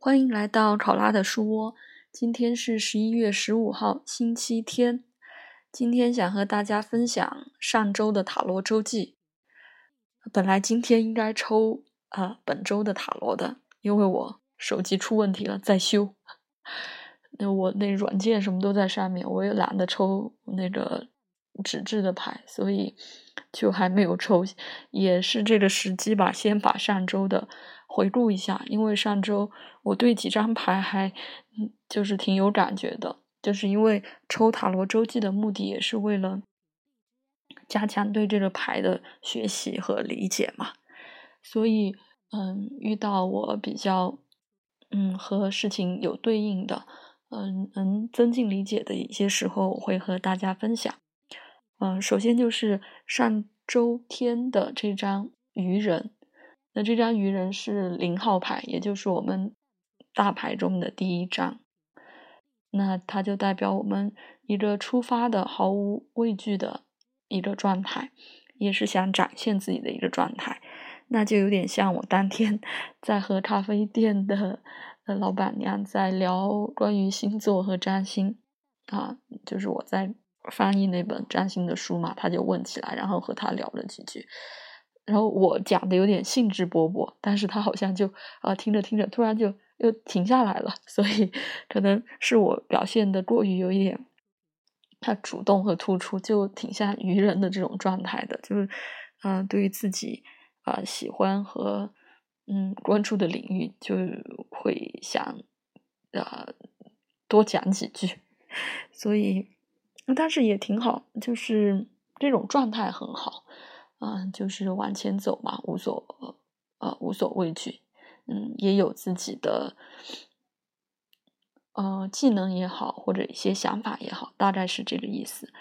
欢迎来到考拉的书窝。今天是十一月十五号，星期天。今天想和大家分享上周的塔罗周记。本来今天应该抽啊本周的塔罗的，因为我手机出问题了，在修。那我那软件什么都在上面，我也懒得抽那个纸质的牌，所以就还没有抽。也是这个时机吧，先把上周的回顾一下，因为上周我对几张牌还嗯就是挺有感觉的，就是因为抽塔罗周记的目的也是为了加强对这个牌的学习和理解嘛，所以嗯遇到我比较嗯和事情有对应的。嗯，能增进理解的一些时候，我会和大家分享。嗯，首先就是上周天的这张愚人，那这张愚人是零号牌，也就是我们大牌中的第一张。那它就代表我们一个出发的毫无畏惧的一个状态，也是想展现自己的一个状态。那就有点像我当天 在和咖啡店的。老板娘在聊关于星座和占星，啊，就是我在翻译那本占星的书嘛，他就问起来，然后和他聊了几句，然后我讲的有点兴致勃勃，但是他好像就啊听着听着，突然就又停下来了，所以可能是我表现的过于有一点，他主动和突出，就挺像愚人的这种状态的，就是嗯，对于自己啊喜欢和。嗯，关注的领域就会想，呃，多讲几句，所以，但是也挺好，就是这种状态很好，嗯，就是往前走嘛，无所，呃，无所畏惧，嗯，也有自己的，呃，技能也好，或者一些想法也好，大概是这个意思。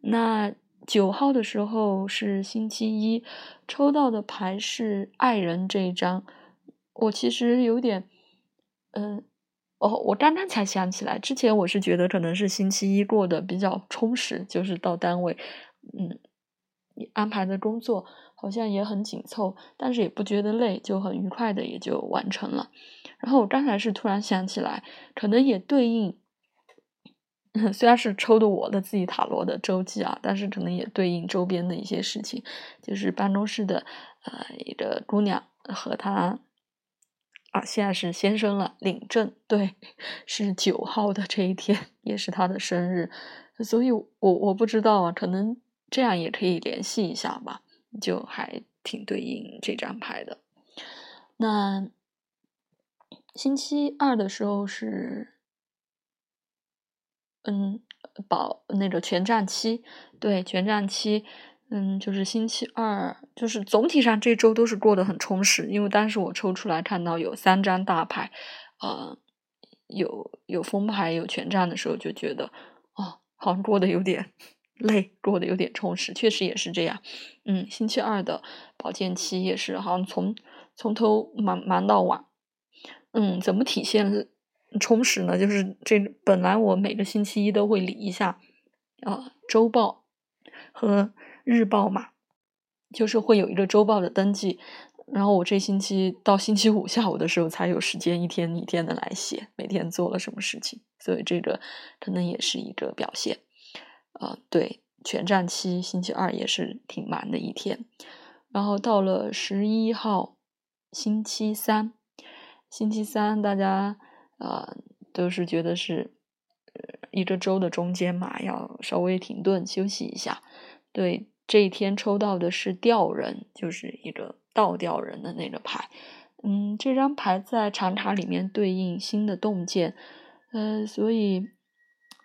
那。九号的时候是星期一，抽到的牌是爱人这一张。我其实有点，嗯，哦，我刚刚才想起来，之前我是觉得可能是星期一过得比较充实，就是到单位，嗯，安排的工作好像也很紧凑，但是也不觉得累，就很愉快的也就完成了。然后我刚才是突然想起来，可能也对应。虽然是抽的我的自己塔罗的周记啊，但是可能也对应周边的一些事情，就是办公室的呃一个姑娘和她啊，现在是先生了，领证，对，是九号的这一天，也是他的生日，所以我我不知道啊，可能这样也可以联系一下吧，就还挺对应这张牌的。那星期二的时候是。嗯，保那个全站期，对全站期，嗯，就是星期二，就是总体上这周都是过得很充实。因为当时我抽出来看到有三张大牌，呃，有有封牌有全站的时候，就觉得哦，好像过得有点累，过得有点充实，确实也是这样。嗯，星期二的保健期也是，好像从从头忙忙到晚。嗯，怎么体现？充实呢，就是这本来我每个星期一都会理一下，啊，周报和日报嘛，就是会有一个周报的登记。然后我这星期到星期五 下午的时候才有时间一天一天的来写，每天做了什么事情。所以这个可能也是一个表现。啊，对，全站期星期二也是挺忙的一天。然后到了十一号星期三，星期三大家。啊，都是觉得是一个周的中间嘛，要稍微停顿休息一下。对，这一天抽到的是吊人，就是一个倒吊人的那个牌。嗯，这张牌在长卡里面对应新的洞见。呃，所以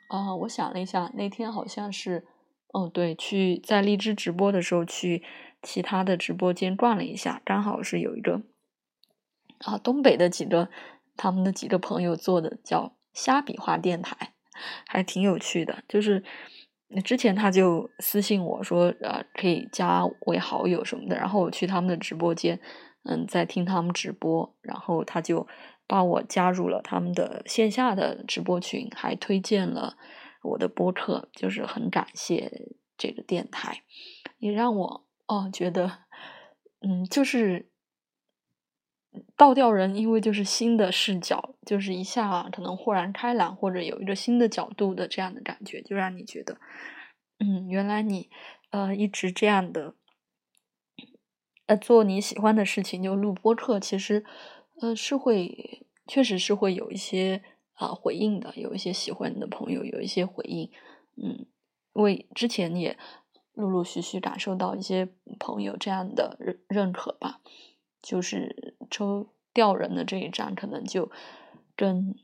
啊，我想了一下，那天好像是，哦，对，去在荔枝直播的时候去其他的直播间逛了一下，刚好是有一个啊，东北的几个。他们的几个朋友做的叫虾比划电台，还挺有趣的。就是那之前他就私信我说，呃，可以加为好友什么的。然后我去他们的直播间，嗯，在听他们直播，然后他就把我加入了他们的线下的直播群，还推荐了我的播客，就是很感谢这个电台，也让我哦觉得，嗯，就是。倒吊人，因为就是新的视角，就是一下可能豁然开朗，或者有一个新的角度的这样的感觉，就让你觉得，嗯，原来你呃一直这样的呃做你喜欢的事情，就录播客，其实呃是会，确实是会有一些啊回应的，有一些喜欢你的朋友有一些回应，嗯，因为之前也陆陆续续感受到一些朋友这样的认认可吧。就是抽掉人的这一张，可能就跟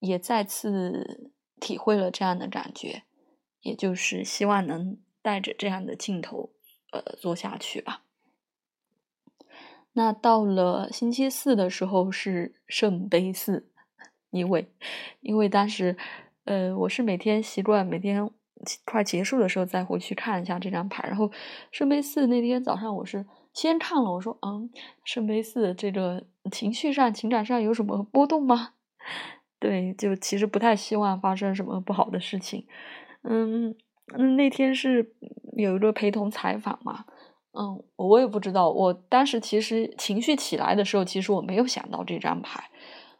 也再次体会了这样的感觉，也就是希望能带着这样的镜头，呃，做下去吧。那到了星期四的时候是圣杯四，因为因为当时，呃，我是每天习惯每天快结束的时候再回去看一下这张牌，然后圣杯四那天早上我是。先看了，我说，嗯，圣杯四这个情绪上、情感上有什么波动吗？对，就其实不太希望发生什么不好的事情。嗯，那天是有一个陪同采访嘛，嗯，我也不知道，我当时其实情绪起来的时候，其实我没有想到这张牌，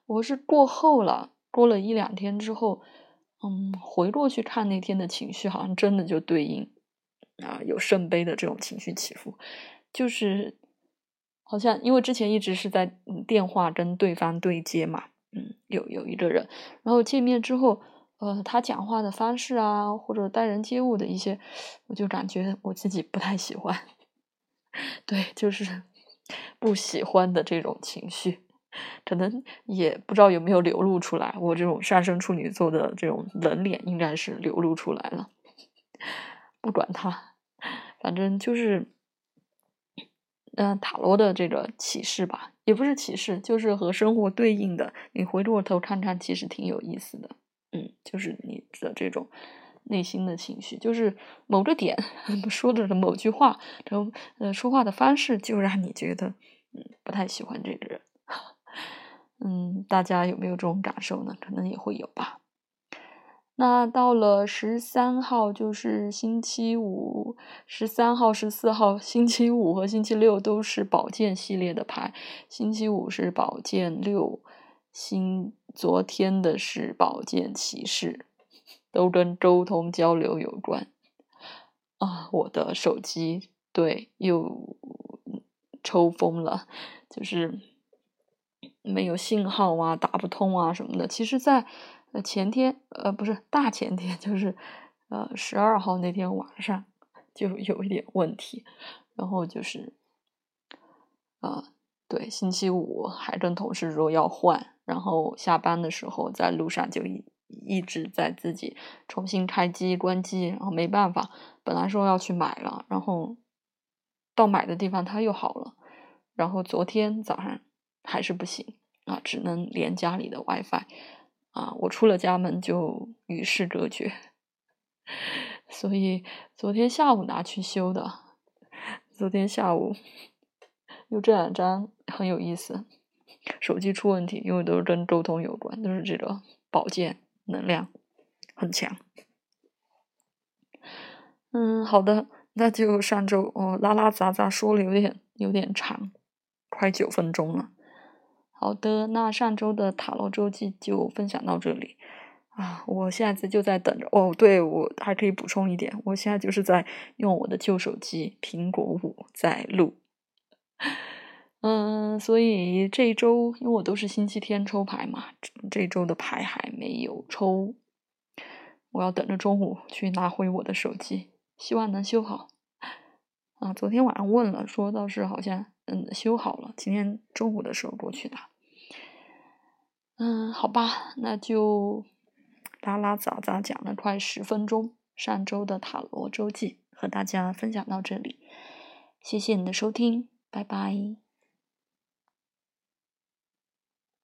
我是过后了，过了一两天之后，嗯，回过去看那天的情绪，好像真的就对应啊，有圣杯的这种情绪起伏。就是好像，因为之前一直是在电话跟对方对接嘛，嗯，有有一个人，然后见面之后，呃，他讲话的方式啊，或者待人接物的一些，我就感觉我自己不太喜欢，对，就是不喜欢的这种情绪，可能也不知道有没有流露出来，我这种上升处女座的这种冷脸应该是流露出来了，不管他，反正就是。嗯，塔罗的这个启示吧，也不是启示，就是和生活对应的。你回过头看看，其实挺有意思的。嗯，就是你的这种内心的情绪，就是某个点 说的某句话，然后呃说话的方式，就让你觉得嗯不太喜欢这个人。嗯，大家有没有这种感受呢？可能也会有吧。那到了十三号，就是星期五。十三号、十四号，星期五和星期六都是宝剑系列的牌。星期五是宝剑六，星昨天的是宝剑骑士，都跟沟通交流有关。啊，我的手机对又抽风了，就是没有信号啊，打不通啊什么的。其实，在呃，前天，呃，不是大前天，就是，呃，十二号那天晚上就有一点问题，然后就是，啊，对，星期五还跟同事说要换，然后下班的时候在路上就一一直在自己重新开机关机，然后没办法，本来说要去买了，然后到买的地方它又好了，然后昨天早上还是不行啊，只能连家里的 WiFi。啊，我出了家门就与世隔绝，所以昨天下午拿去修的。昨天下午有这两张很有意思，手机出问题，因为都是跟沟通有关，都是这个宝剑能量很强。嗯，好的，那就上周哦拉拉杂杂说了有点有点长，快九分钟了。好的，那上周的塔罗周记就分享到这里啊！我现在就在等着哦。对，我还可以补充一点，我现在就是在用我的旧手机苹果五在录。嗯，所以这一周因为我都是星期天抽牌嘛，这周的牌还没有抽，我要等着中午去拿回我的手机，希望能修好。啊，昨天晚上问了，说倒是好像嗯修好了，今天中午的时候过去拿。嗯，好吧，那就拉拉杂杂讲了快十分钟，上周的塔罗周记和大家分享到这里，谢谢你的收听，拜拜。